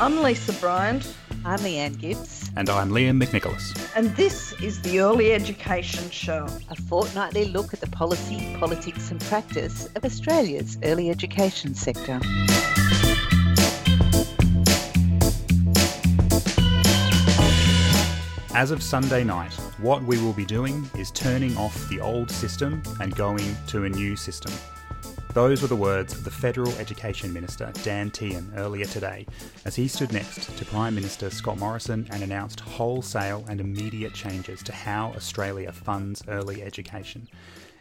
I'm Lisa Bryant. I'm Leanne Gibbs. And I'm Liam McNicholas. And this is the Early Education Show, a fortnightly look at the policy, politics, and practice of Australia's early education sector. As of Sunday night, what we will be doing is turning off the old system and going to a new system. Those were the words of the Federal Education Minister, Dan Tehan, earlier today, as he stood next to Prime Minister Scott Morrison and announced wholesale and immediate changes to how Australia funds early education.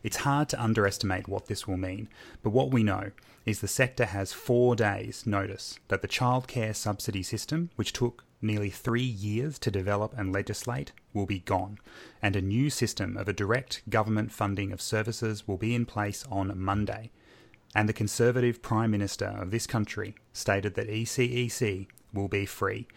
It's hard to underestimate what this will mean, but what we know is the sector has four days' notice that the childcare subsidy system, which took nearly three years to develop and legislate, will be gone, and a new system of a direct government funding of services will be in place on Monday and the Conservative Prime Minister of this country stated that ECEC will be free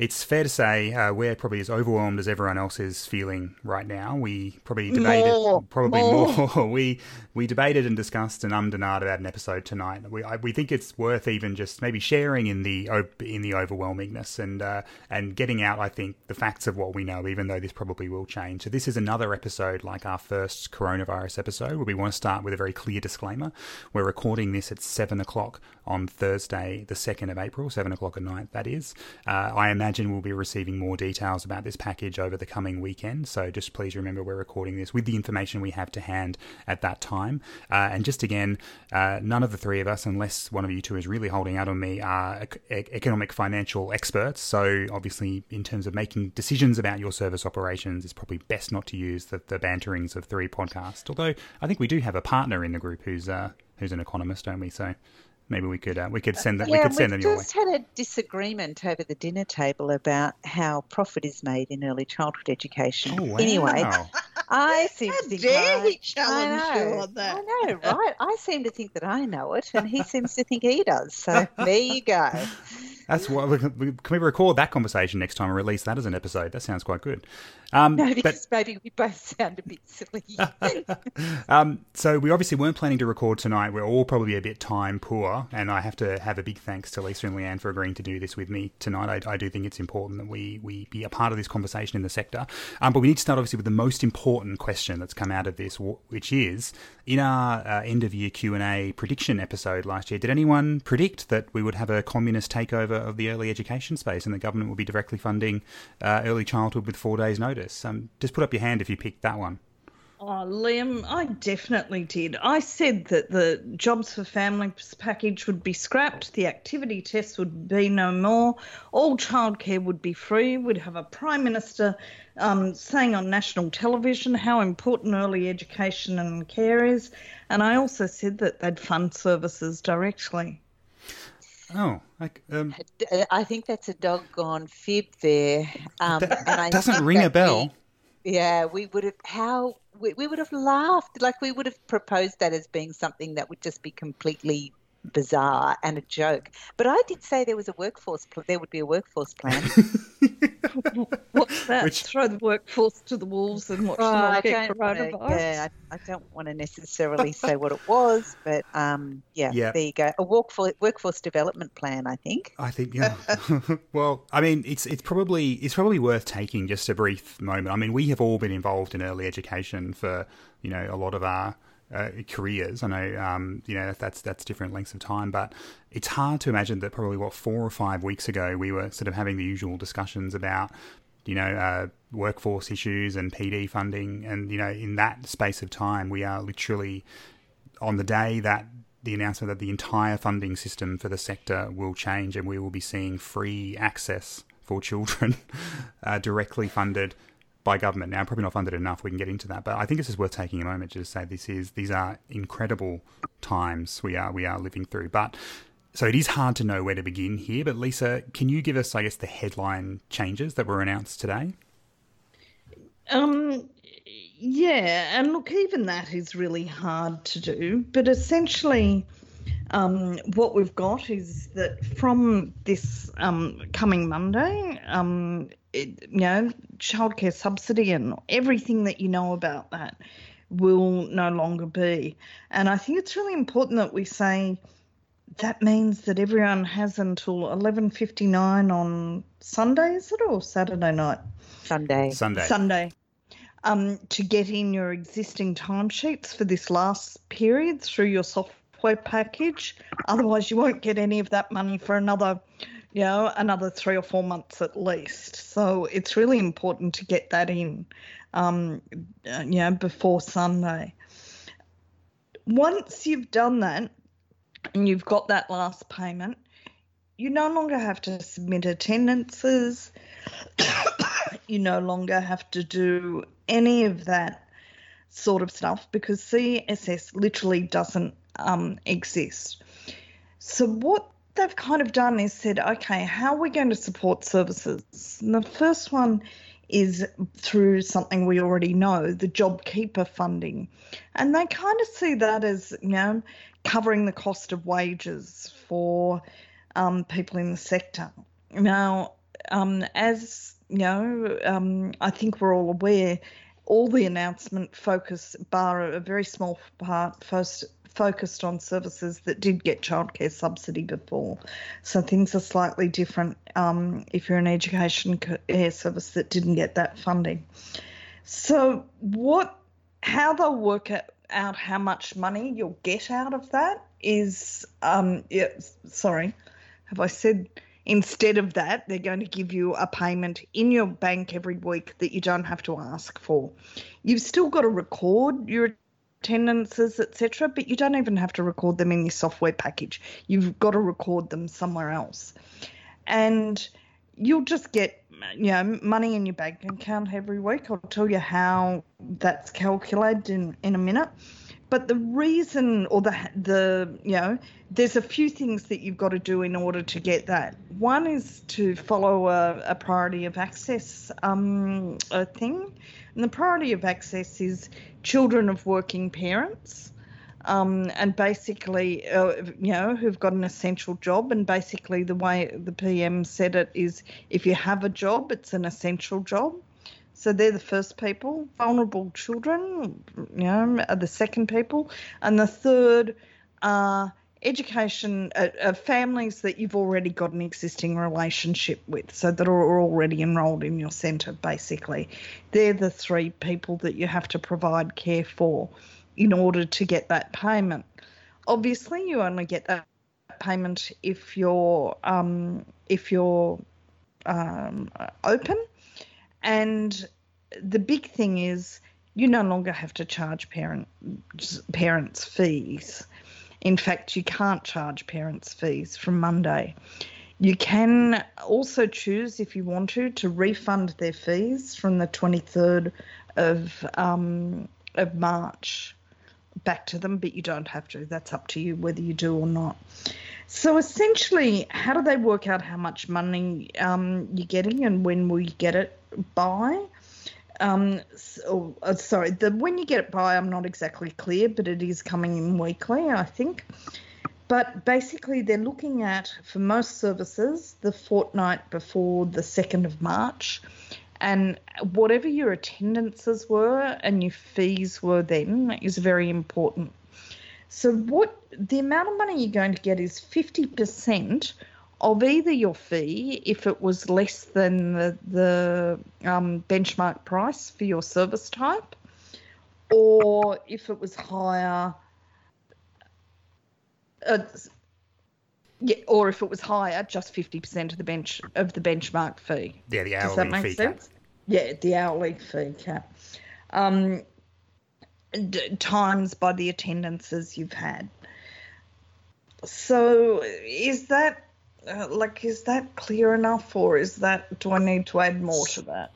it's fair to say uh, we're probably as overwhelmed as everyone else is feeling right now. We probably debated more, probably more. more. we we debated and discussed and ummed and ahed about an episode tonight. We I, we think it's worth even just maybe sharing in the in the overwhelmingness and uh, and getting out. I think the facts of what we know, even though this probably will change. So this is another episode like our first coronavirus episode, where we want to start with a very clear disclaimer. We're recording this at seven o'clock on Thursday, the second of April, seven o'clock at night. That is. Uh, I imagine imagine we'll be receiving more details about this package over the coming weekend. So just please remember we're recording this with the information we have to hand at that time. Uh, and just again, uh, none of the three of us, unless one of you two is really holding out on me, are economic financial experts. So obviously, in terms of making decisions about your service operations, it's probably best not to use the, the banterings of three podcasts. Although I think we do have a partner in the group who's uh, who's an economist, don't we? So maybe we could uh, we could send that yeah, we could send them your way. We just had a disagreement over the dinner table about how profit is made in early childhood education. Oh, wow. Anyway, I seem how to think dare I, he challenge I know, you on that? I know, right? I seem to think that I know it, and he seems to think he does. So there you go. That's what. Can we record that conversation next time and release that as an episode? That sounds quite good. Um, no, because but, maybe we both sound a bit silly. um, so we obviously weren't planning to record tonight. We're all probably a bit time poor, and I have to have a big thanks to Lisa and Leanne for agreeing to do this with me tonight. I, I do think it's important that we we be a part of this conversation in the sector. Um, but we need to start obviously with the most important question that's come out of this, which is in our uh, end of year Q and A prediction episode last year. Did anyone predict that we would have a communist takeover of the early education space, and the government will be directly funding uh, early childhood with four days' notice. Um, just put up your hand if you picked that one. Oh, Liam, I definitely did. I said that the Jobs for Families package would be scrapped, the activity tests would be no more, all childcare would be free. We'd have a Prime Minister um, saying on national television how important early education and care is. And I also said that they'd fund services directly. Oh, like, um, I think that's a doggone fib there. Um, that, and I doesn't ring a bell. We, yeah, we would have how we, we would have laughed like we would have proposed that as being something that would just be completely bizarre and a joke. But I did say there was a workforce. Pl- there would be a workforce plan. What's that? Which... Throw the workforce to the wolves and watch oh, them all get coronavirus. Wanna, yeah, I, I, don't want to necessarily say what it was, but um, yeah, yeah, there you go. A workforce workforce development plan. I think. I think yeah. well, I mean, it's it's probably it's probably worth taking just a brief moment. I mean, we have all been involved in early education for you know a lot of our uh, careers. I know, um, you know, that's that's different lengths of time, but it's hard to imagine that probably what four or five weeks ago we were sort of having the usual discussions about, you know, uh, workforce issues and PD funding, and you know, in that space of time, we are literally on the day that the announcement that the entire funding system for the sector will change, and we will be seeing free access for children uh, directly funded by government. Now, probably not funded enough. We can get into that, but I think this is worth taking a moment to say this is these are incredible times we are we are living through. But so it is hard to know where to begin here. But Lisa, can you give us, I guess, the headline changes that were announced today? Um. Yeah, and look, even that is really hard to do. But essentially, um, what we've got is that from this um, coming Monday, um, it, you know, childcare subsidy and everything that you know about that will no longer be. And I think it's really important that we say that means that everyone has until 11:59 on Sunday, is it or Saturday night? Sunday. Sunday. Sunday. Um, to get in your existing timesheets for this last period through your software package. Otherwise, you won't get any of that money for another, you know, another three or four months at least. So it's really important to get that in, um, you know, before Sunday. Once you've done that, and you've got that last payment, you no longer have to submit attendances. you no longer have to do any of that sort of stuff because CSS literally doesn't um, exist. So, what they've kind of done is said, okay, how are we going to support services? And the first one is through something we already know, the JobKeeper funding. And they kind of see that as, you know, covering the cost of wages for um, people in the sector. Now, um, as you know, um, I think we're all aware, all the announcement focus, bar a very small part, first focused on services that did get childcare subsidy before. So things are slightly different um, if you're an education care service that didn't get that funding. So what, how they'll work out how much money you'll get out of that is, um, yeah, sorry, have I said? Instead of that, they're going to give you a payment in your bank every week that you don't have to ask for. You've still got to record your attendances, etc., but you don't even have to record them in your software package. You've got to record them somewhere else. And you'll just get you know money in your bank account every week. I'll tell you how that's calculated in, in a minute. But the reason, or the the you know, there's a few things that you've got to do in order to get that. One is to follow a, a priority of access um, thing, and the priority of access is children of working parents. Um, and basically, uh, you know, who've got an essential job. And basically, the way the PM said it is if you have a job, it's an essential job. So they're the first people. Vulnerable children, you know, are the second people. And the third are education, uh, uh, families that you've already got an existing relationship with, so that are already enrolled in your centre, basically. They're the three people that you have to provide care for in order to get that payment. Obviously, you only get that payment if you're um, if you're um, open and the big thing is you no longer have to charge parent, parents fees. In fact, you can't charge parents fees from Monday. You can also choose, if you want to, to refund their fees from the 23rd of um, of March back to them, but you don't have to. That's up to you whether you do or not. So essentially, how do they work out how much money um, you're getting and when will you get it by? Um, so, uh, sorry, the when you get it by, I'm not exactly clear, but it is coming in weekly, I think. But basically, they're looking at for most services the fortnight before the 2nd of March, and whatever your attendances were and your fees were then is very important. So, what the amount of money you're going to get is 50% of either your fee, if it was less than the, the um, benchmark price for your service type, or if it was higher. Uh, yeah, or if it was higher, just fifty percent of the bench of the benchmark fee. Yeah, the hourly Does that make fee sense? cap. Yeah, the hourly fee cap. Um, d- times by the attendances you've had. So is that uh, like is that clear enough, or is that do I need to add more to that?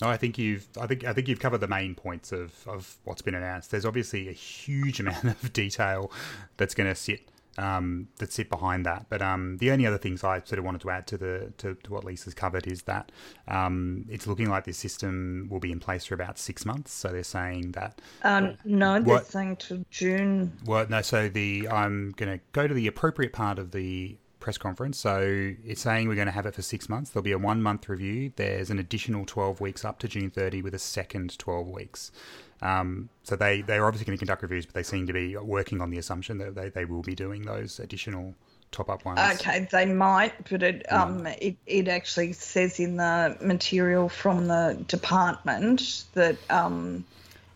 No, I think you've. I think. I think you've covered the main points of, of what's been announced. There's obviously a huge amount of detail that's going to sit um, that sit behind that. But um, the only other things I sort of wanted to add to the to, to what Lisa's covered is that um, it's looking like this system will be in place for about six months. So they're saying that. Um, no, they're What- saying to June. Well, no. So the I'm going to go to the appropriate part of the press conference. So it's saying we're going to have it for six months. There'll be a one month review. There's an additional 12 weeks up to June 30 with a second 12 weeks. Um, so they, they're obviously going to conduct reviews, but they seem to be working on the assumption that they, they will be doing those additional top up ones. Okay, they might, but it um it, it actually says in the material from the department that um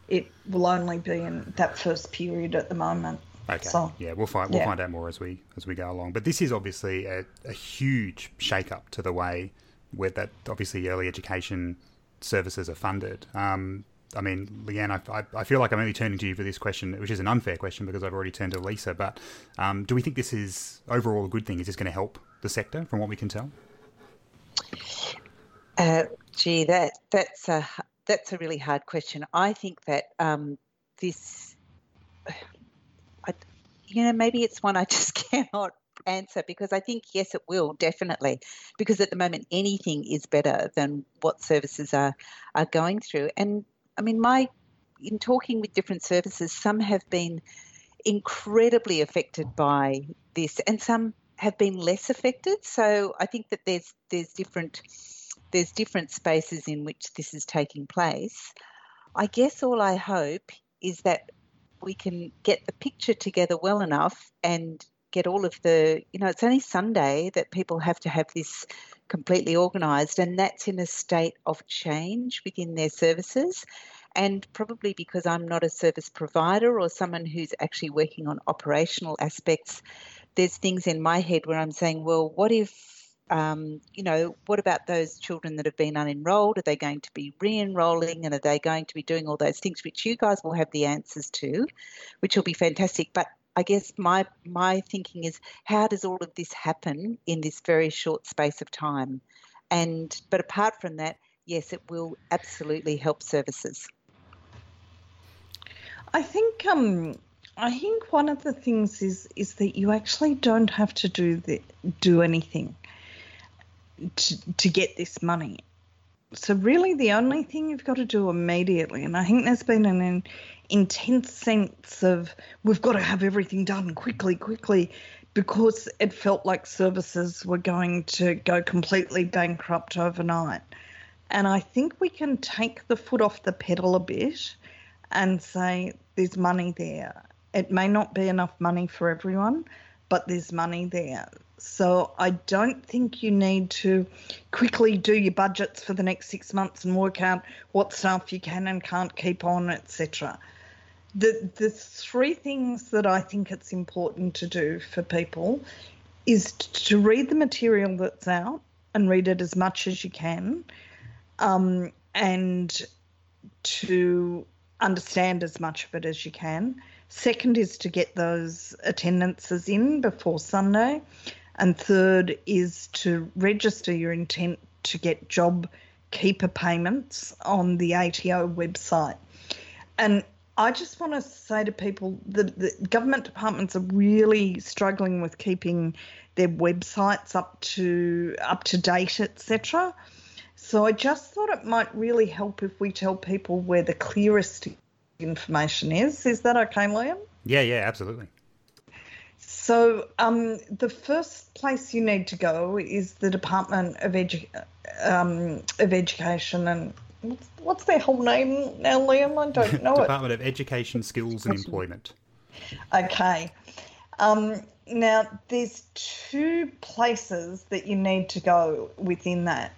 it will only be in that first period at the moment. Okay. So, yeah, we'll find we'll yeah. find out more as we as we go along. But this is obviously a, a huge shake up to the way where that obviously early education services are funded. Um, I mean, Leanne, I, I, I feel like I'm only turning to you for this question, which is an unfair question because I've already turned to Lisa. But um, do we think this is overall a good thing? Is this going to help the sector, from what we can tell? Uh, gee, that that's a that's a really hard question. I think that um, this, you know, maybe it's one I just cannot answer because I think yes, it will definitely, because at the moment anything is better than what services are are going through. And I mean, my in talking with different services, some have been incredibly affected by this, and some have been less affected. So I think that there's there's different there's different spaces in which this is taking place. I guess all I hope is that we can get the picture together well enough and get all of the, you know, it's only Sunday that people have to have this completely organised, and that's in a state of change within their services. And probably because I'm not a service provider or someone who's actually working on operational aspects, there's things in my head where I'm saying, well, what if um, you know, what about those children that have been unenrolled? Are they going to be re enrolling and are they going to be doing all those things which you guys will have the answers to, which will be fantastic? But I guess my my thinking is how does all of this happen in this very short space of time? And but apart from that, yes, it will absolutely help services. I think um I think one of the things is is that you actually don't have to do the, do anything to, to get this money. So really, the only thing you've got to do immediately, and I think there's been an, an intense sense of we've got to have everything done quickly, quickly, because it felt like services were going to go completely bankrupt overnight. And I think we can take the foot off the pedal a bit and say there's money there. It may not be enough money for everyone, but there's money there. So I don't think you need to quickly do your budgets for the next six months and work out what stuff you can and can't keep on, etc. The the three things that I think it's important to do for people is to read the material that's out and read it as much as you can, um, and to understand as much of it as you can. Second is to get those attendances in before Sunday. And third is to register your intent to get job keeper payments on the ATO website. And I just want to say to people that the government departments are really struggling with keeping their websites up to up to date, etc. So I just thought it might really help if we tell people where the clearest information is. Is that okay, Liam? Yeah, yeah, absolutely. So um, the first place you need to go is the Department of, Edu- um, of Education and what's, what's their whole name now, Liam? I don't know Department it. of Education, Skills and Employment. Okay. Um, now there's two places that you need to go within that.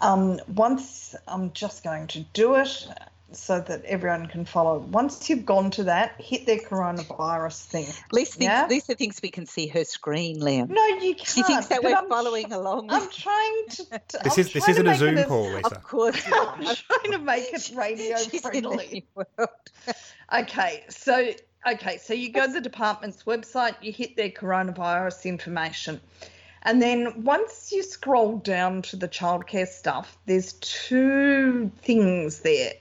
Um, once I'm just going to do it so that everyone can follow. Once you've gone to that, hit their coronavirus thing. Lisa thinks, Yeah? Lisa thinks we can see her screen, Liam. No, you can't. She thinks that we're I'm- following along. I'm trying to. to This is this isn't a make it Zoom as- call, Lisa. of course, I'm trying to make it radio She's friendly. the. Okay, so okay, so you go to the department's website, you hit their coronavirus information. And then once you scroll down to the childcare stuff, there's two things there.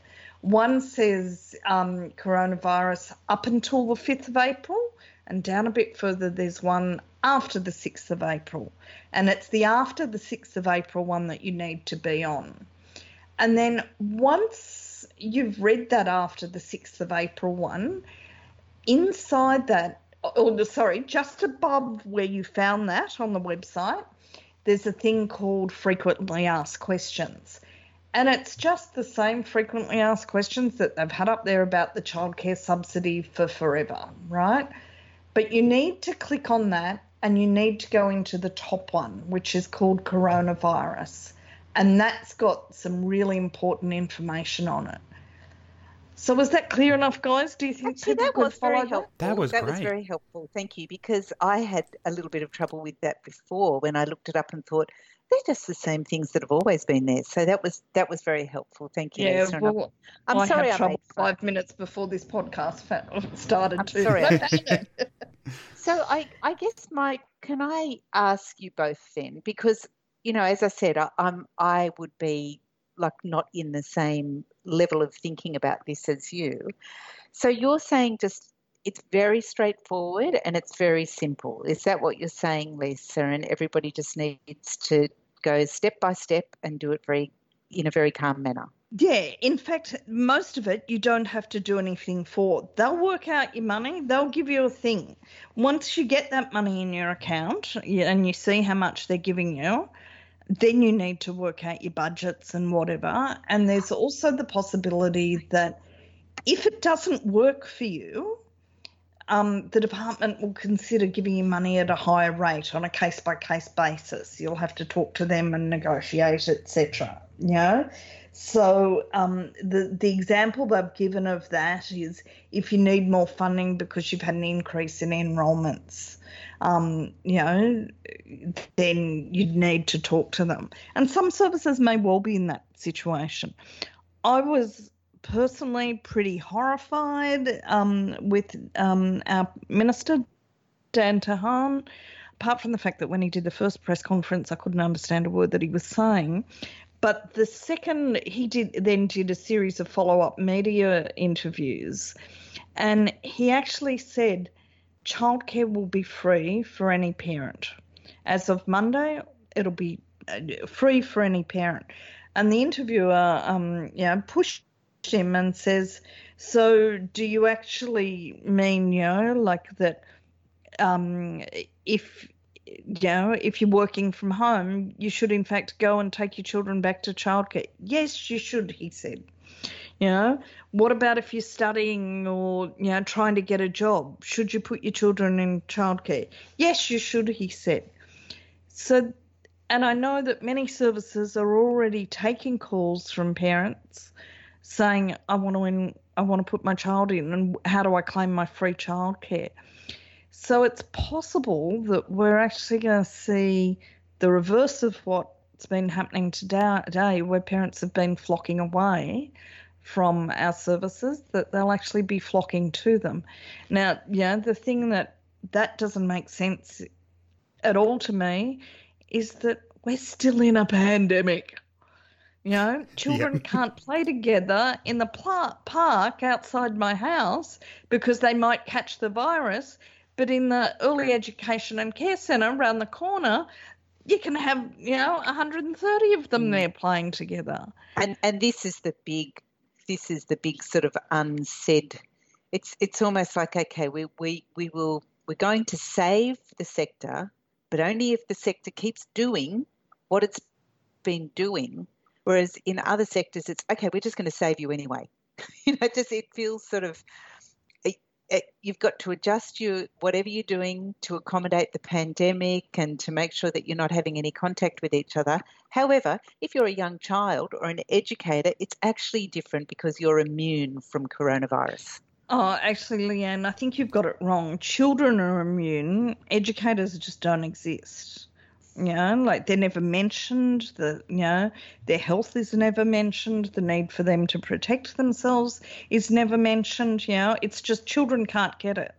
One says um, coronavirus up until the 5th of April, and down a bit further, there's one after the 6th of April. And it's the after the 6th of April one that you need to be on. And then once you've read that after the 6th of April one, inside that, oh, sorry, just above where you found that on the website, there's a thing called frequently asked questions. And it's just the same frequently asked questions that they've had up there about the childcare subsidy for forever, right? But you need to click on that and you need to go into the top one, which is called coronavirus. And that's got some really important information on it. So was that clear enough, guys? Do you think Actually, that was very that? helpful. That was that great. was very helpful. Thank you, because I had a little bit of trouble with that before when I looked it up and thought they're just the same things that have always been there. So that was that was very helpful. Thank you. Yeah, well, I'm I sorry had I trouble made fun. five minutes before this podcast started I'm too. sorry So I, I guess my can I ask you both then because you know as I said I, I'm I would be like not in the same level of thinking about this as you. So you're saying just it's very straightforward and it's very simple. Is that what you're saying, Lisa? And everybody just needs to go step by step and do it very in a very calm manner. Yeah, in fact, most of it you don't have to do anything for. They'll work out your money, they'll give you a thing. Once you get that money in your account and you see how much they're giving you, then you need to work out your budgets and whatever. And there's also the possibility that if it doesn't work for you, um, the department will consider giving you money at a higher rate on a case by case basis. You'll have to talk to them and negotiate, etc. You know? So um, the the example they've given of that is if you need more funding because you've had an increase in enrolments, um, you know, then you'd need to talk to them. And some services may well be in that situation. I was personally pretty horrified um, with um, our minister, Dan Tehan, apart from the fact that when he did the first press conference, I couldn't understand a word that he was saying. But the second, he did then did a series of follow up media interviews, and he actually said childcare will be free for any parent. As of Monday, it'll be uh, free for any parent. And the interviewer, um, you know, pushed him and says, "So, do you actually mean, you know, like that? Um, if you know, if you're working from home, you should in fact go and take your children back to childcare. Yes, you should, he said. You know, what about if you're studying or, you know, trying to get a job? Should you put your children in childcare? Yes, you should, he said. So, and I know that many services are already taking calls from parents saying, I want to in, I want to put my child in and how do I claim my free childcare? So it's possible that we're actually going to see the reverse of what's been happening today, where parents have been flocking away from our services, that they'll actually be flocking to them. Now, yeah, the thing that that doesn't make sense at all to me is that we're still in a pandemic. You know, children Yeah. can't play together in the pla- park outside my house because they might catch the virus. But in the early education and care centre around the corner, you can have, you know, 130 of them mm. there playing together. And and this is the big this is the big sort of unsaid it's it's almost like okay we, we, we will we're going to save the sector but only if the sector keeps doing what it's been doing. Whereas in other sectors it's okay we're just going to save you anyway. You know just it feels sort of it, it, you've got to adjust your whatever you're doing to accommodate the pandemic and to make sure that you're not having any contact with each other. However, if you're a young child or an educator, it's actually different because you're immune from coronavirus. Oh, actually, Leanne, I think you've got it wrong. Children are immune, educators just don't exist. You know, like they're never mentioned, the you know, their health is never mentioned, the need for them to protect themselves is never mentioned, you know, it's just children can't get it.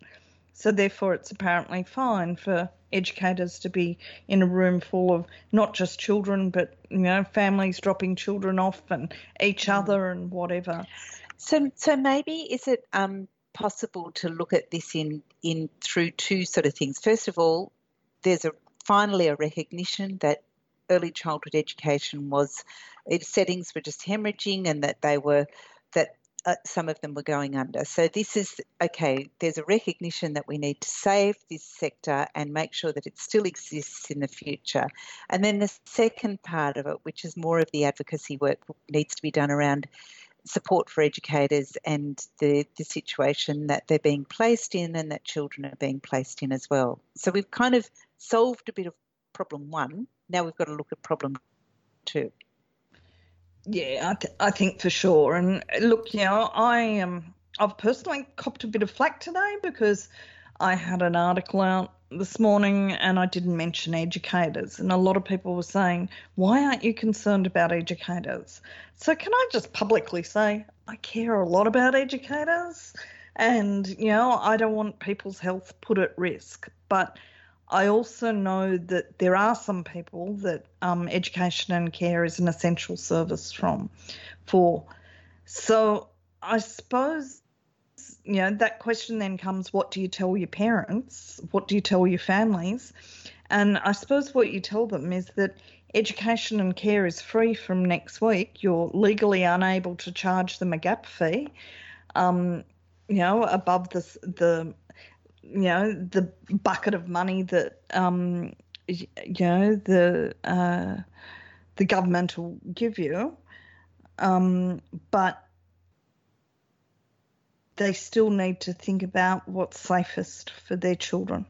So therefore it's apparently fine for educators to be in a room full of not just children but you know families dropping children off and each mm. other and whatever So, so maybe is it um, possible to look at this in in through two sort of things? First of all, there's a finally a recognition that early childhood education was its settings were just hemorrhaging and that they were that uh, some of them were going under. So this is okay. There's a recognition that we need to save this sector and make sure that it still exists in the future. And then the second part of it, which is more of the advocacy work, needs to be done around support for educators and the, the situation that they're being placed in and that children are being placed in as well. So we've kind of solved a bit of problem one. Now we've got to look at problem two. Yeah, I, th- I think for sure. And look, you know, I um, I've personally copped a bit of flack today because I had an article out this morning and I didn't mention educators. And a lot of people were saying, why aren't you concerned about educators? So, can I just publicly say, I care a lot about educators and, you know, I don't want people's health put at risk. But I also know that there are some people that um, education and care is an essential service from for. So I suppose you know that question then comes: What do you tell your parents? What do you tell your families? And I suppose what you tell them is that education and care is free from next week. You're legally unable to charge them a gap fee. Um, you know, above the the you know the bucket of money that um, you know the uh, the government will give you, um, but they still need to think about what's safest for their children.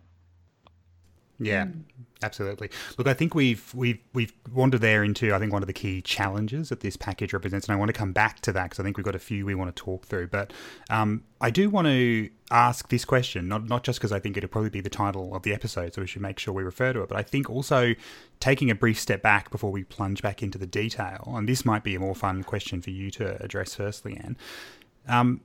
Yeah, mm. absolutely. Look, I think we've we've we've wandered there into I think one of the key challenges that this package represents, and I want to come back to that because I think we've got a few we want to talk through. But um, I do want to ask this question, not not just because I think it'll probably be the title of the episode, so we should make sure we refer to it, but I think also taking a brief step back before we plunge back into the detail, and this might be a more fun question for you to address first, Leanne. Um,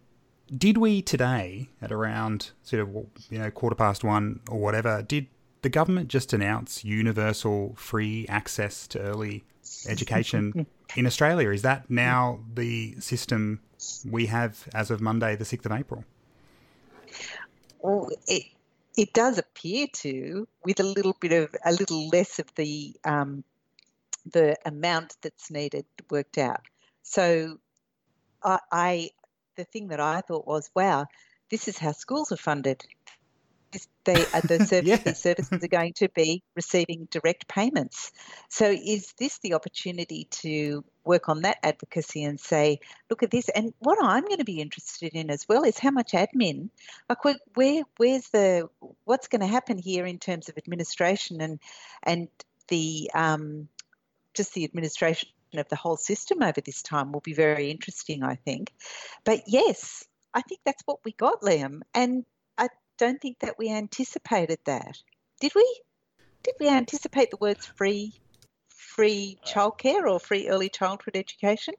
did we today at around sort of you know quarter past one or whatever did the government just announce universal free access to early education in Australia. Is that now the system we have as of Monday, the 6th of April? Well, it, it does appear to, with a little bit of a little less of the um, the amount that's needed worked out. So, I, I the thing that I thought was, wow, this is how schools are funded they uh, the service, yeah. these services are going to be receiving direct payments. So is this the opportunity to work on that advocacy and say, look at this? And what I'm going to be interested in as well is how much admin, like where, where where's the what's going to happen here in terms of administration and and the um, just the administration of the whole system over this time will be very interesting, I think. But yes, I think that's what we got, Liam. And I don't think that we anticipated that. Did we? Did we anticipate the words free free uh, childcare or free early childhood education?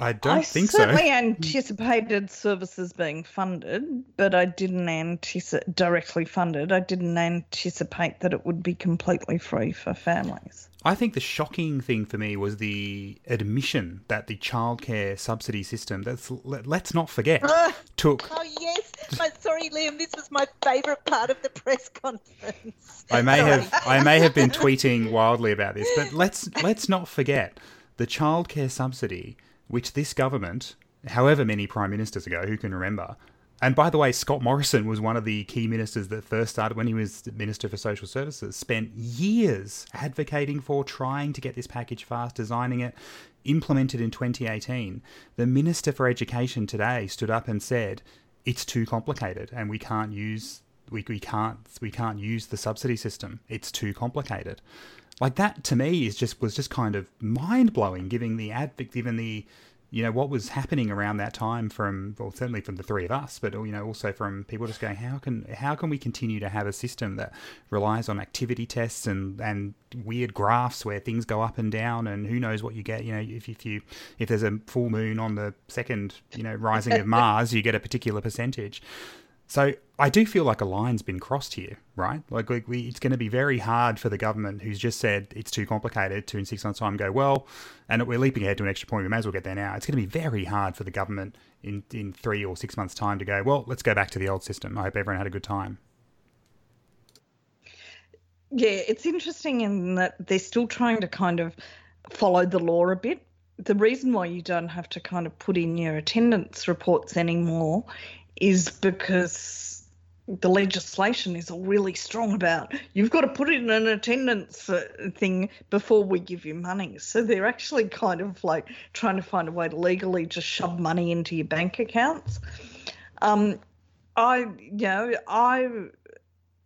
I don't I think so. I certainly anticipated services being funded, but I didn't anticipate directly funded. I didn't anticipate that it would be completely free for families. I think the shocking thing for me was the admission that the childcare subsidy system, that's let's not forget, uh, took. Oh yes, I'm sorry, Liam. This was my favourite part of the press conference. I may sorry. have I may have been tweeting wildly about this, but let's let's not forget the childcare subsidy, which this government, however many prime ministers ago, who can remember, and by the way, Scott Morrison was one of the key ministers that first started when he was Minister for Social Services, spent years advocating for trying to get this package fast, designing it, implemented in 2018. The Minister for Education today stood up and said, it's too complicated and we can't use we, we can't we can't use the subsidy system. It's too complicated. Like that to me is just was just kind of mind blowing, given the advocate, given the you know what was happening around that time from well certainly from the three of us but you know also from people just going how can how can we continue to have a system that relies on activity tests and and weird graphs where things go up and down and who knows what you get? You know if, if you if there's a full moon on the second you know rising of mars you get a particular percentage so I do feel like a line's been crossed here, right? Like, like we, it's going to be very hard for the government, who's just said it's too complicated, to in six months' time go well, and we're leaping ahead to an extra point. We may as well get there now. It's going to be very hard for the government in in three or six months' time to go well. Let's go back to the old system. I hope everyone had a good time. Yeah, it's interesting in that they're still trying to kind of follow the law a bit the reason why you don't have to kind of put in your attendance reports anymore is because the legislation is really strong about you've got to put in an attendance uh, thing before we give you money. So they're actually kind of like trying to find a way to legally just shove money into your bank accounts. Um, I, you know, I,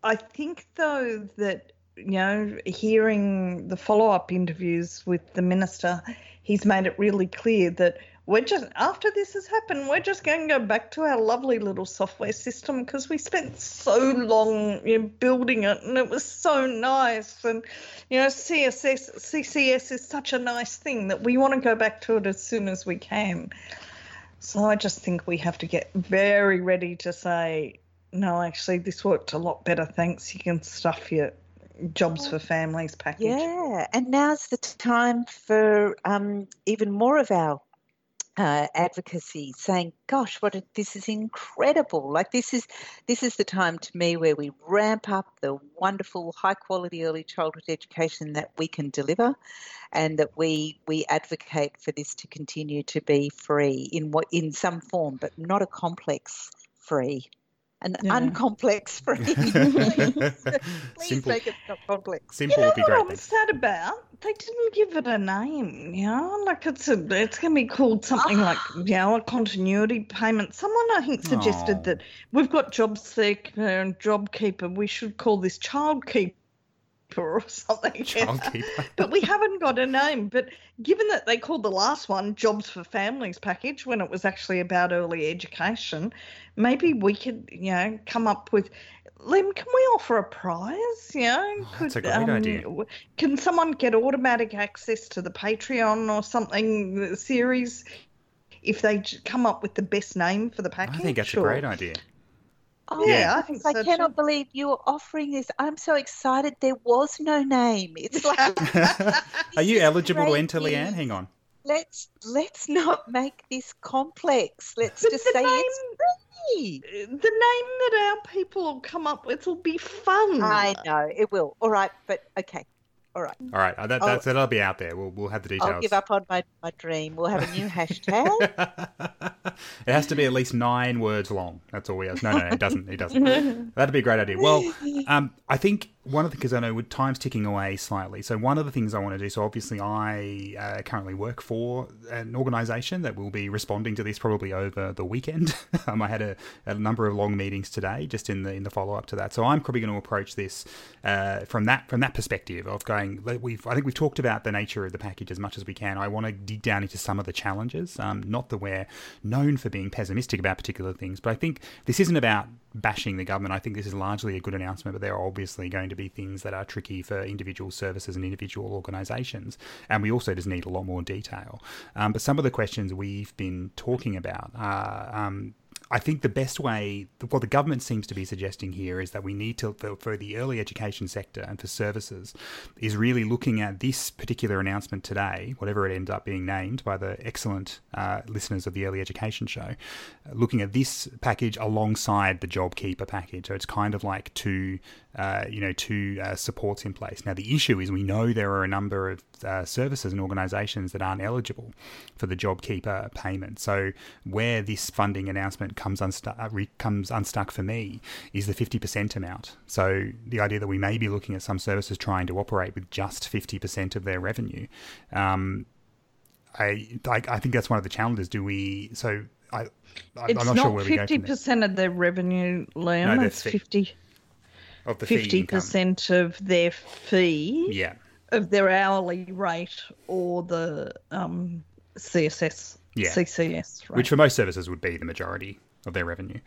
I think though that you know, hearing the follow-up interviews with the minister, he's made it really clear that we're just after this has happened, we're just going to go back to our lovely little software system because we spent so long you know, building it and it was so nice. And you know, CSS CCS is such a nice thing that we want to go back to it as soon as we can. So I just think we have to get very ready to say, no, actually, this worked a lot better. Thanks. You can stuff your jobs for families package. Yeah, and now's the time for um, even more of our uh, advocacy saying gosh what a, this is incredible. Like this is this is the time to me where we ramp up the wonderful high quality early childhood education that we can deliver and that we we advocate for this to continue to be free in what in some form but not a complex free an yeah. uncomplex free. Please Simple. make it not complex. Simple you know would be great. What I'm sad about? They didn't give it a name. You know, like it's a, it's going to be called something like ah. you know a continuity payment. Someone I think suggested that we've got job seeker and job keeper. We should call this child keeper or something. but we haven't got a name. But given that they called the last one Jobs for Families package when it was actually about early education, maybe we could, you know, come up with. Liam, can we offer a prize? You know, oh, that's a great um, idea. Can someone get automatic access to the Patreon or something series if they come up with the best name for the package? I think that's sure. a great idea. Oh, yeah, I, think I so cannot too. believe you are offering this. I'm so excited. There was no name. It's like. are you eligible to enter, Leanne? Hang on. Let's let's not make this complex. Let's but just say name, it's free. The name that our people will come up with will be fun. I know it will. All right, but okay. All right. All right. That, that's, that'll be out there. We'll, we'll have the details. I'll give up on my, my dream. We'll have a new hashtag. it has to be at least nine words long. That's all we have. No, no, it doesn't. It doesn't. That'd be a great idea. Well, um, I think one of the because I know with time's ticking away slightly. So one of the things I want to do. So obviously, I uh, currently work for an organisation that will be responding to this probably over the weekend. um, I had a, a, number of long meetings today, just in the in the follow up to that. So I'm probably going to approach this uh, from that from that perspective of going. We've I think we've talked about the nature of the package as much as we can. I want to dig down into some of the challenges. Um, not that we're known for being pessimistic about particular things, but I think this isn't about bashing the government. I think this is largely a good announcement, but there are obviously going to be things that are tricky for individual services and individual organisations. And we also just need a lot more detail. Um, but some of the questions we've been talking about are. Um, I think the best way, what the government seems to be suggesting here, is that we need to, for, for, the early education sector and for services, is really looking at this particular announcement today, whatever it ends up being named by the excellent uh, listeners of the early education show, looking at this package alongside the JobKeeper package. So it's kind of like two uh, you know, two uh, supports in place. Now, the issue is we know there are a number of uh, services and organisations that aren't eligible for the JobKeeper payment. So, where this funding announcement comes, unstu- uh, re- comes unstuck for me is the 50% amount. So, the idea that we may be looking at some services trying to operate with just 50% of their revenue. Um, I, I, I think that's one of the challenges. Do we? So I, I'm it's not, not sure where 50% we go. percent of their revenue, Liam. No, it's fifty of the fifty percent of their fee. Yeah. Of their hourly rate or the um, CSS, yeah. CCS, which for most services would be the majority of their revenue.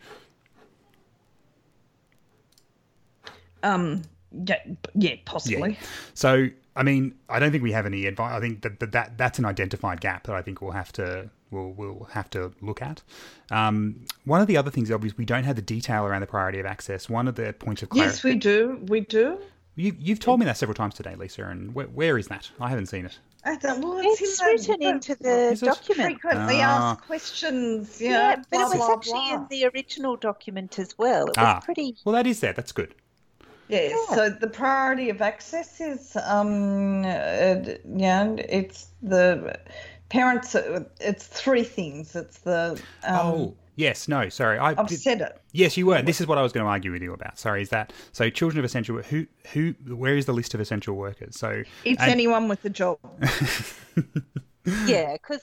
Um. Yeah. Yeah. Possibly. Yeah. So, I mean, I don't think we have any advice. I think that, that, that that's an identified gap that I think we'll have to we'll, we'll have to look at. Um, one of the other things, obviously, we don't have the detail around the priority of access. One of the points of clarity. Yes, we do. We do. You, you've told me that several times today, Lisa, and where, where is that? I haven't seen it. I don't, well, it's, it's written into the document. Frequently ah. asked questions. Yeah, yeah but blah, it was blah, actually blah. in the original document as well. It ah. was pretty. Well, that is there. That's good. Yes. yeah. So the priority of access is, um, uh, yeah, it's the parents. It's three things. It's the um, oh yes, no, sorry, I I've did- said it. Yes, you were. This is what I was going to argue with you about. Sorry, is that so? Children of essential who who where is the list of essential workers? So It's and- anyone with a job. Yeah, because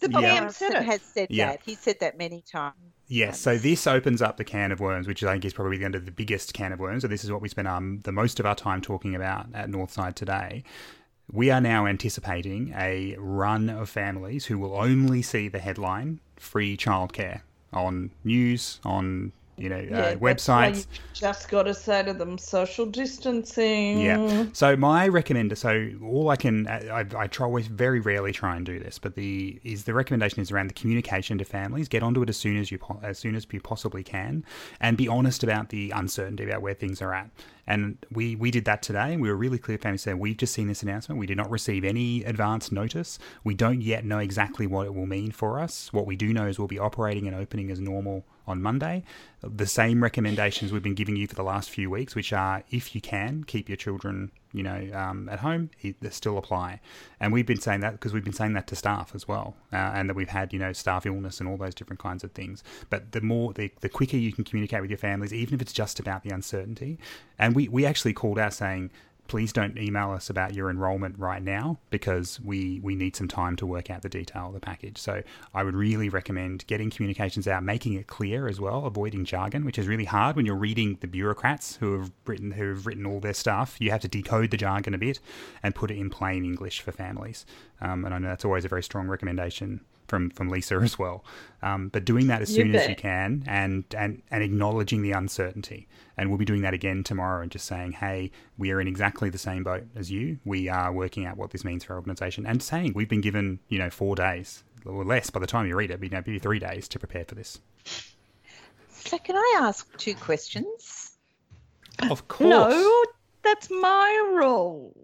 the The PM PM said it. has said Yeah. that. He said that many times. Yes, so this opens up the can of worms, which I think is probably the end of the biggest can of worms. So this is what we spend um, the most of our time talking about at Northside today. We are now anticipating a run of families who will only see the headline "free childcare" on news, on you know uh, websites. just got to say to them social distancing. Yeah. So my recommend. So all I can, I, I try always very rarely try and do this, but the is the recommendation is around the communication to families. Get onto it as soon as you as soon as you possibly can, and be honest about the uncertainty about where things are at. And we we did that today. We were really clear. family said we've just seen this announcement. We did not receive any advance notice. We don't yet know exactly what it will mean for us. What we do know is we'll be operating and opening as normal on Monday. The same recommendations we've been giving you for the last few weeks, which are if you can keep your children, you know, um, at home, they still apply. And we've been saying that because we've been saying that to staff as well, uh, and that we've had you know staff illness and all those different kinds of things. But the more, the, the quicker you can communicate with your families, even if it's just about the uncertainty. And we we actually called out saying please don't email us about your enrollment right now because we we need some time to work out the detail of the package. So I would really recommend getting communications out, making it clear as well, avoiding jargon, which is really hard when you're reading the bureaucrats who have written who have written all their stuff. You have to decode the jargon a bit and put it in plain English for families. Um, and I know that's always a very strong recommendation from from Lisa as well. Um, but doing that as You soon as you can and, and and acknowledging the uncertainty. And we'll be doing that again tomorrow and just saying, hey, we are in exactly the same boat as you. We are working out what this means for our organisation and saying we've been given you know four days or less by the time you read it, you know, maybe three days to prepare for this. So can I ask two questions? Of course. No, that's my role.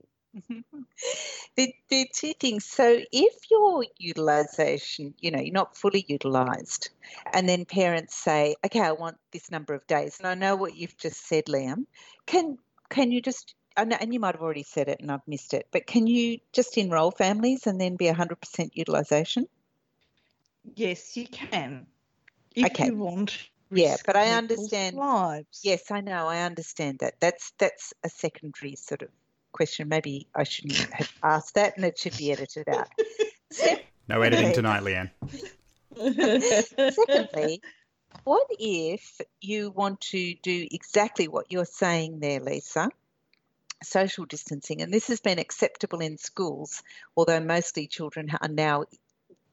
There, there are two things. So if your utilization, you know, you're not fully utilized, and then parents say, okay, I want this number of days, and I know what you've just said, Liam, can can you just and you might have already said it and I've missed it, but can you just enroll families and then be 100% utilization? Yes, you can. If Okay. you want. Yeah, but I understand- Lives. Yes, I know, I understand that. That's that's a secondary sort of question. Maybe I shouldn't have asked that and it should be edited out. No editing tonight, Leanne. Secondly, what if you want to do exactly what you're saying there, Lisa? Social distancing, and this has been acceptable in schools, although mostly children are now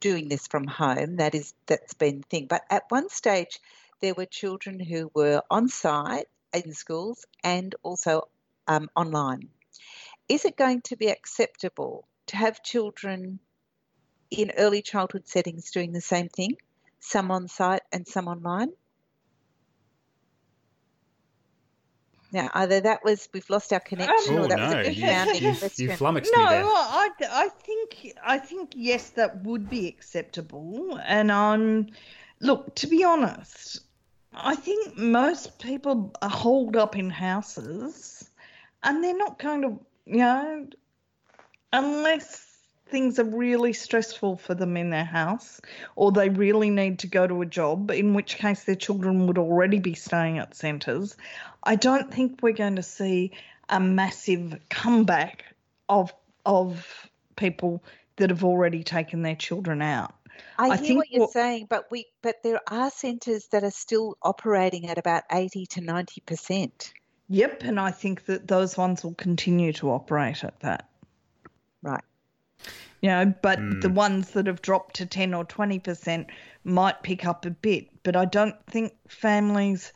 doing this from home. That is, that's been the thing. But at one stage, there were children who were on site in schools and also um, online. Is it going to be acceptable to have children in early childhood settings doing the same thing? some on site and some online. Now, either that was we've lost our connection, Oh or that no, was a you, confounding you, question. you flummoxed No, me there. I, I think I think yes, that would be acceptable. And I'm look to be honest, I think most people are holed up in houses, and they're not going to, you know, unless things are really stressful for them in their house, or they really need to go to a job, in which case their children would already be staying at centres. I don't think we're going to see a massive comeback of of people that have already taken their children out. I, I hear what you're what- saying, but we but there are centres that are still operating at about eighty to ninety percent. Yep, and I think that those ones will continue to operate at that. Right. You know, but Hmm. the ones that have dropped to 10 or 20% might pick up a bit. But I don't think families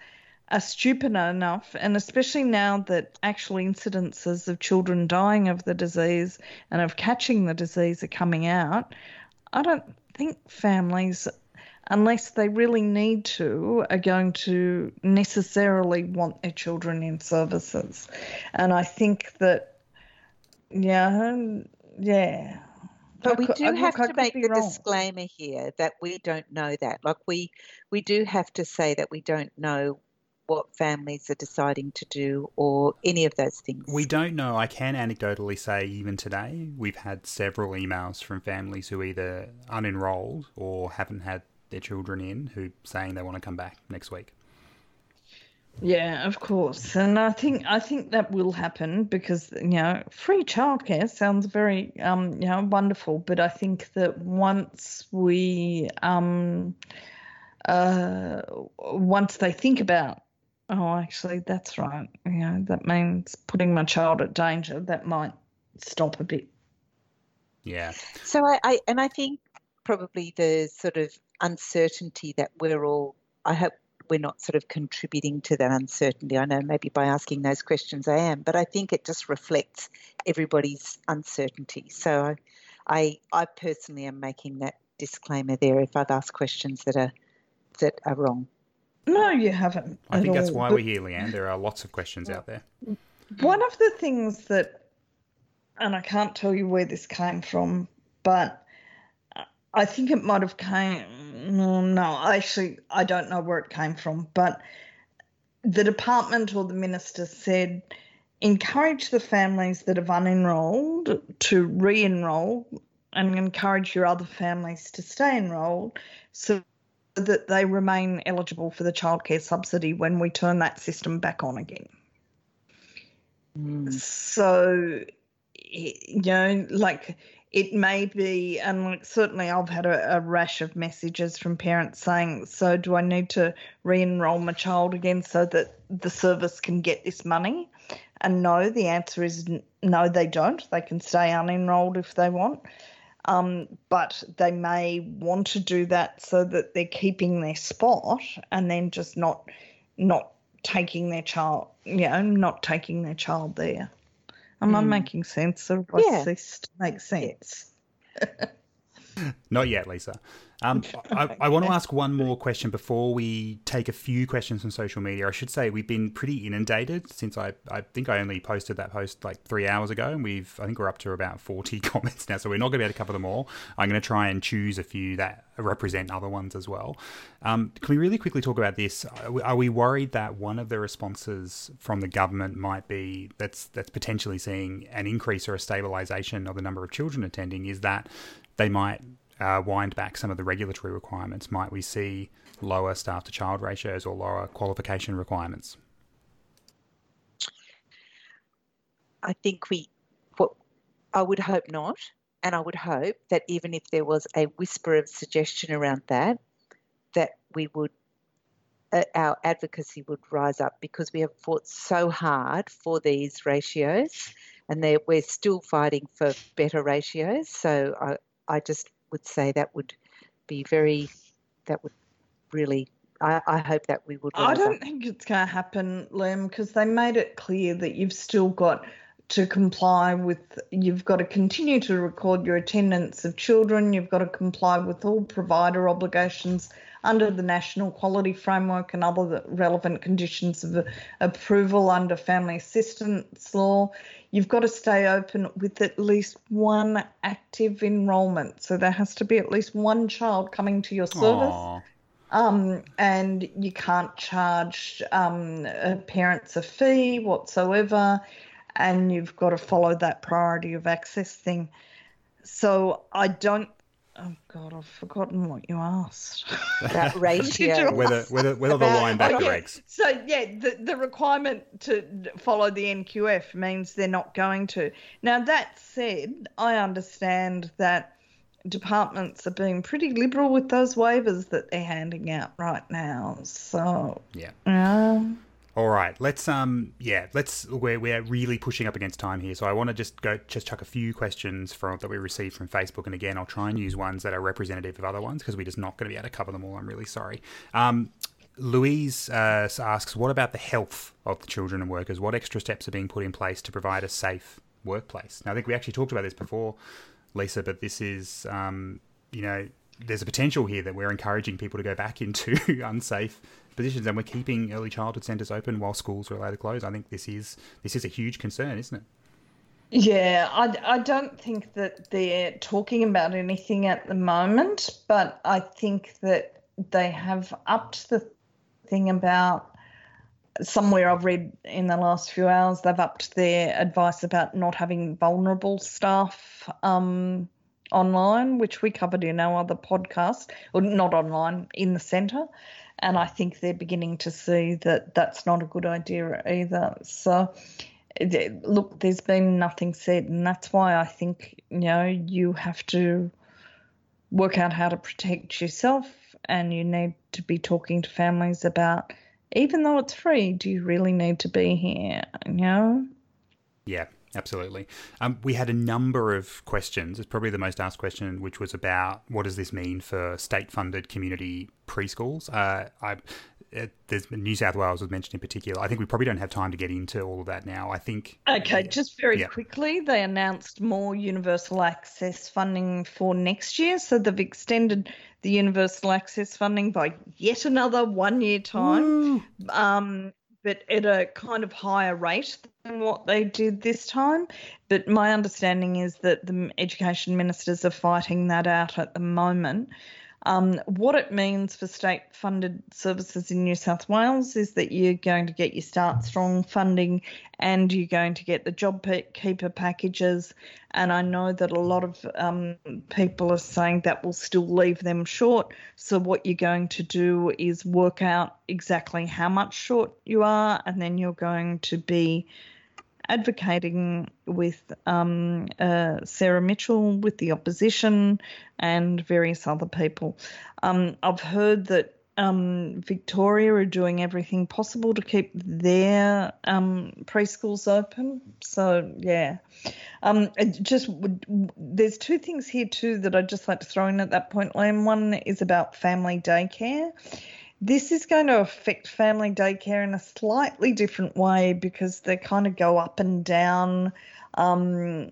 are stupid enough, and especially now that actual incidences of children dying of the disease and of catching the disease are coming out, I don't think families, unless they really need to, are going to necessarily want their children in services. And I think that, yeah, yeah. But I we do uh, I- have I to make be the wrong. disclaimer here that we don't know that. Like we we do have to say that we don't know what families are deciding to do or any of those things. We don't know. I can anecdotally say, even today, we've had several emails from families who either unenrolled or haven't had their children in who saying they want to come back next week. Yeah, of course, and I think I think that will happen because you know free childcare sounds very um you know wonderful, but I think that once we um uh once they think about oh actually that's right you know that means putting my child at danger that might stop a bit. Yeah. So I, I and I think probably the sort of uncertainty that we're all I hope we're not sort of contributing to that uncertainty. I know maybe by asking those questions I am, but I think it just reflects everybody's uncertainty. So I, I personally am making that disclaimer there if I've asked questions that are that are wrong. No, you haven't. I think that's all, why we're here, Leanne. There are lots of questions out there. One of the things that, and I can't tell you where this came from, but I think it might have came. No, actually, I don't know where it came from, but the department or the minister said encourage the families that have unenrolled to re-enroll and encourage your other families to stay enrolled so that they remain eligible for the childcare subsidy when we turn that system back on again. Mm. So, you know, like it may be, and like certainly I've had a, a, rash of messages from parents saying, So, do I need to re enroll my child again so that the service can get this money? And no, the answer is no, they don't. They can stay unenrolled if they want. Um, but they may want to do that so that they're keeping their spot and then just not not taking their child, you know, not taking their child there. Am mm. I making sense? Or have yeah. I to make sense? Not yet, Lisa. Um, I, I, want to ask one more question before we take a few questions from social media. I should say we've been pretty inundated since I, I think I only posted that post like three hours ago, and we've I think we're up to about forty comments now. So we're not going to be able to cover them all. I'm going to try and choose a few that represent other ones as well. Um, can we really quickly talk about this? Are we worried that one of the responses from the government might be that's that's potentially seeing an increase or a stabilisation of the number of children attending? Is that they might uh, wind back some of the regulatory requirements? Might we see lower staff to child ratios or lower qualification requirements? I think we, what I would hope not. And I would hope that even if there was a whisper of suggestion around that, that we would, uh, our advocacy would rise up because we have fought so hard for these ratios and we're still fighting for better ratios. So I, I just would say that would be very, that would really, I, I hope that we would. I don't think it's going to happen, Liam, because they made it clear that you've still got to comply with, you've got to continue to record your attendance of children, you've got to comply with all provider obligations under the National Quality Framework and other relevant conditions of approval under Family Assistance Law. You've got to stay open with at least one active enrolment. So there has to be at least one child coming to your service. Um, and you can't charge um, parents a fee whatsoever, and you've got to follow that priority of access thing. So I don't Oh God, I've forgotten what you asked. That ratio. whether whether whether the line back okay. regs. So yeah, the the requirement to follow the NQF means they're not going to. Now that said, I understand that departments are being pretty liberal with those waivers that they're handing out right now. So yeah. Um, all right, let's um yeah, let's we're we're really pushing up against time here, so I want to just go just chuck a few questions from that we received from Facebook, and again I'll try and use ones that are representative of other ones because we're just not going to be able to cover them all. I'm really sorry. Um, Louise uh, asks, what about the health of the children and workers? What extra steps are being put in place to provide a safe workplace? Now I think we actually talked about this before, Lisa, but this is um, you know there's a potential here that we're encouraging people to go back into unsafe positions, and we're keeping early childhood centres open while schools are allowed to close. I think this is this is a huge concern, isn't it? Yeah, I, I don't think that they're talking about anything at the moment, but I think that they have upped the thing about somewhere I've read in the last few hours, they've upped their advice about not having vulnerable staff um, online, which we covered in our other podcast, or not online, in the centre. And I think they're beginning to see that that's not a good idea either. So, look, there's been nothing said, and that's why I think you know you have to work out how to protect yourself, and you need to be talking to families about, even though it's free, do you really need to be here? You know? Yeah, Absolutely. Um, we had a number of questions. It's probably the most asked question, which was about what does this mean for state-funded community preschools. Uh, I, it, there's New South Wales was mentioned in particular. I think we probably don't have time to get into all of that now. I think. Okay, just very yeah. quickly, they announced more universal access funding for next year. So they've extended the universal access funding by yet another one year time. Um, but at a kind of higher rate what they did this time. But my understanding is that the education ministers are fighting that out at the moment. Um, what it means for state funded services in New South Wales is that you're going to get your Start Strong funding and you're going to get the job keeper packages. And I know that a lot of um, people are saying that will still leave them short. So, what you're going to do is work out exactly how much short you are, and then you're going to be advocating with um, uh, Sarah Mitchell, with the opposition, and various other people. Um, I've heard that um, Victoria are doing everything possible to keep their um, preschools open. So yeah, um, just there's two things here too that I'd just like to throw in at that point, Liam. One is about family daycare. This is going to affect family daycare in a slightly different way because they kind of go up and down, um,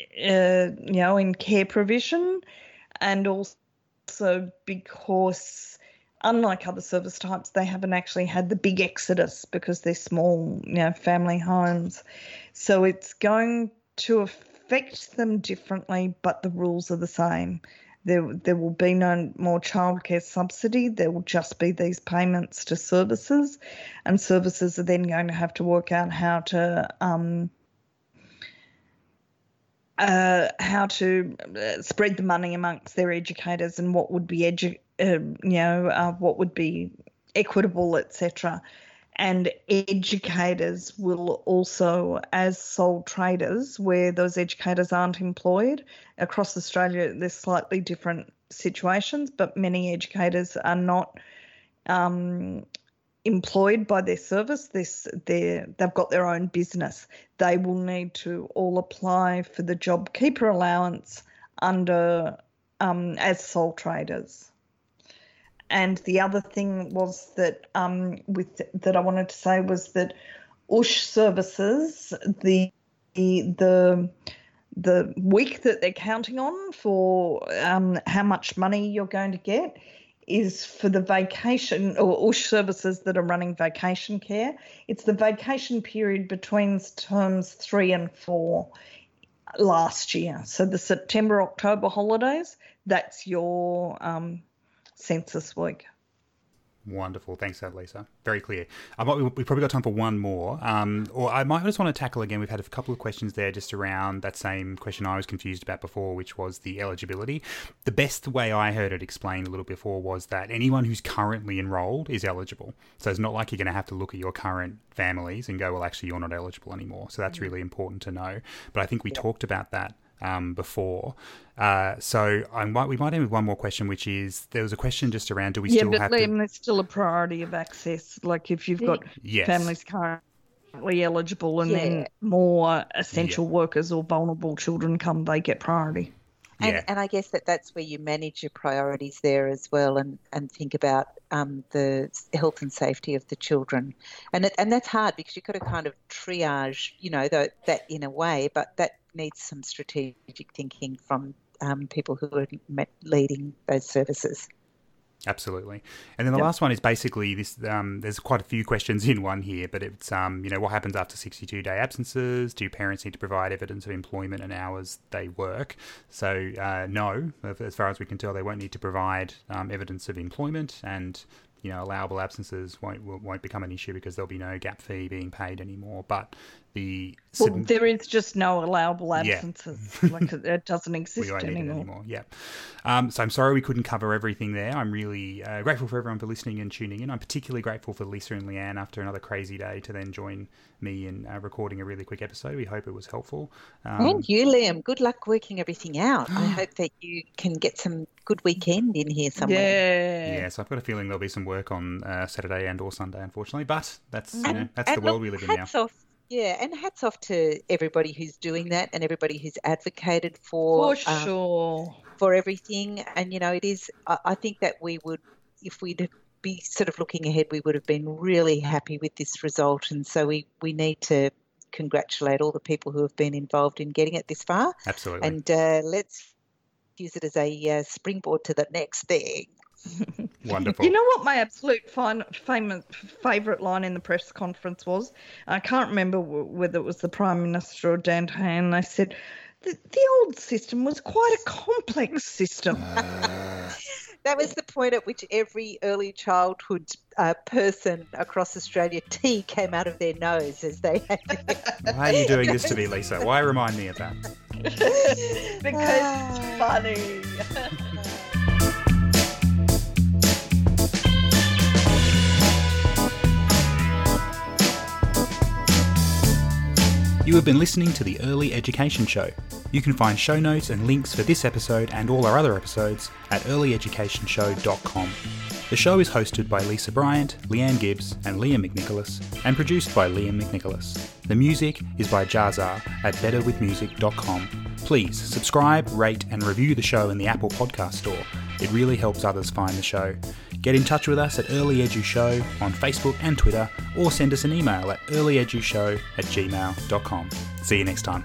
uh, you know, in care provision, and also because unlike other service types, they haven't actually had the big exodus because they're small, you know, family homes. So it's going to affect them differently, but the rules are the same. There, there will be no more childcare subsidy. There will just be these payments to services, and services are then going to have to work out how to um, uh, how to uh, spread the money amongst their educators and what would be edu- uh, you know uh, what would be equitable, etc and educators will also, as sole traders, where those educators aren't employed. Across Australia, there's slightly different situations, but many educators are not um, employed by their service. This, they've got their own business. They will need to all apply for the JobKeeper allowance under um, as sole traders. And the other thing was that um, with that I wanted to say was that USH services the the the week that they're counting on for um, how much money you're going to get is for the vacation or USH services that are running vacation care. It's the vacation period between terms three and four last year. So the September October holidays, that's your um, census week. Wonderful. Thanks, that Lisa. Very clear. I might, we probably got time for one more. Um, or I might just want to tackle again. We've had a couple of questions there just around that same question I was confused about before, which was the eligibility. The best way I heard it explained a little before was that anyone who's currently enrolled is eligible. So it's not like you're going to have to look at your current families and go, well, actually, you're not eligible anymore. So that's mm. really important to know. But I think we talked about that um, before. Uh, so I might, we might end with one more question, which is there was a question just around do we yeah, still but have Liam, to... there's still a priority of access. Like if you've got yes. families currently eligible and yeah. then more essential yeah. workers or vulnerable children come, they get priority. And, yeah. and I guess that that's where you manage your priorities there as well, and, and think about um, the health and safety of the children, and it, and that's hard because you've got to kind of triage, you know, the, that in a way, but that needs some strategic thinking from um, people who are leading those services. Absolutely. And then the yep. last one is basically this. Um, there's quite a few questions in one here, but it's um, you know what happens after 62 day absences? Do parents need to provide evidence of employment and hours they work? So uh, no, as far as we can tell, they won't need to provide um, evidence of employment, and you know allowable absences won't won't become an issue because there'll be no gap fee being paid anymore. But the well, there is just no allowable absences. Yeah. like it doesn't exist anymore. anymore. Yeah. Um, so I'm sorry we couldn't cover everything there. I'm really uh, grateful for everyone for listening and tuning in. I'm particularly grateful for Lisa and Leanne after another crazy day to then join me in uh, recording a really quick episode. We hope it was helpful. Um, and you, Liam. Good luck working everything out. I hope that you can get some good weekend in here somewhere. Yeah. Yeah. So I've got a feeling there'll be some work on uh, Saturday and or Sunday, unfortunately. But that's and, you know, that's the world we live in now. Off yeah, and hats off to everybody who's doing that and everybody who's advocated for for um, sure for everything. And you know, it is. I, I think that we would, if we'd be sort of looking ahead, we would have been really happy with this result. And so we we need to congratulate all the people who have been involved in getting it this far. Absolutely. And uh, let's use it as a uh, springboard to the next thing. Wonderful. You know what my absolute fun, famous favourite line in the press conference was? I can't remember whether it was the Prime Minister or Dan Tehan. They said the, the old system was quite a complex system. Uh... that was the point at which every early childhood uh, person across Australia tea came out of their nose as they had. Why are you doing this to me, Lisa? Why remind me of that? because it's funny. You have been listening to the Early Education Show. You can find show notes and links for this episode and all our other episodes at earlyeducationshow.com. The show is hosted by Lisa Bryant, Leanne Gibbs, and Liam McNicholas, and produced by Liam McNicholas. The music is by Jahzzar at betterwithmusic.com. Please subscribe, rate, and review the show in the Apple Podcast Store. It really helps others find the show. Get in touch with us at Early Edu Show on Facebook and Twitter, or send us an email at earlyedushow at gmail.com. See you next time.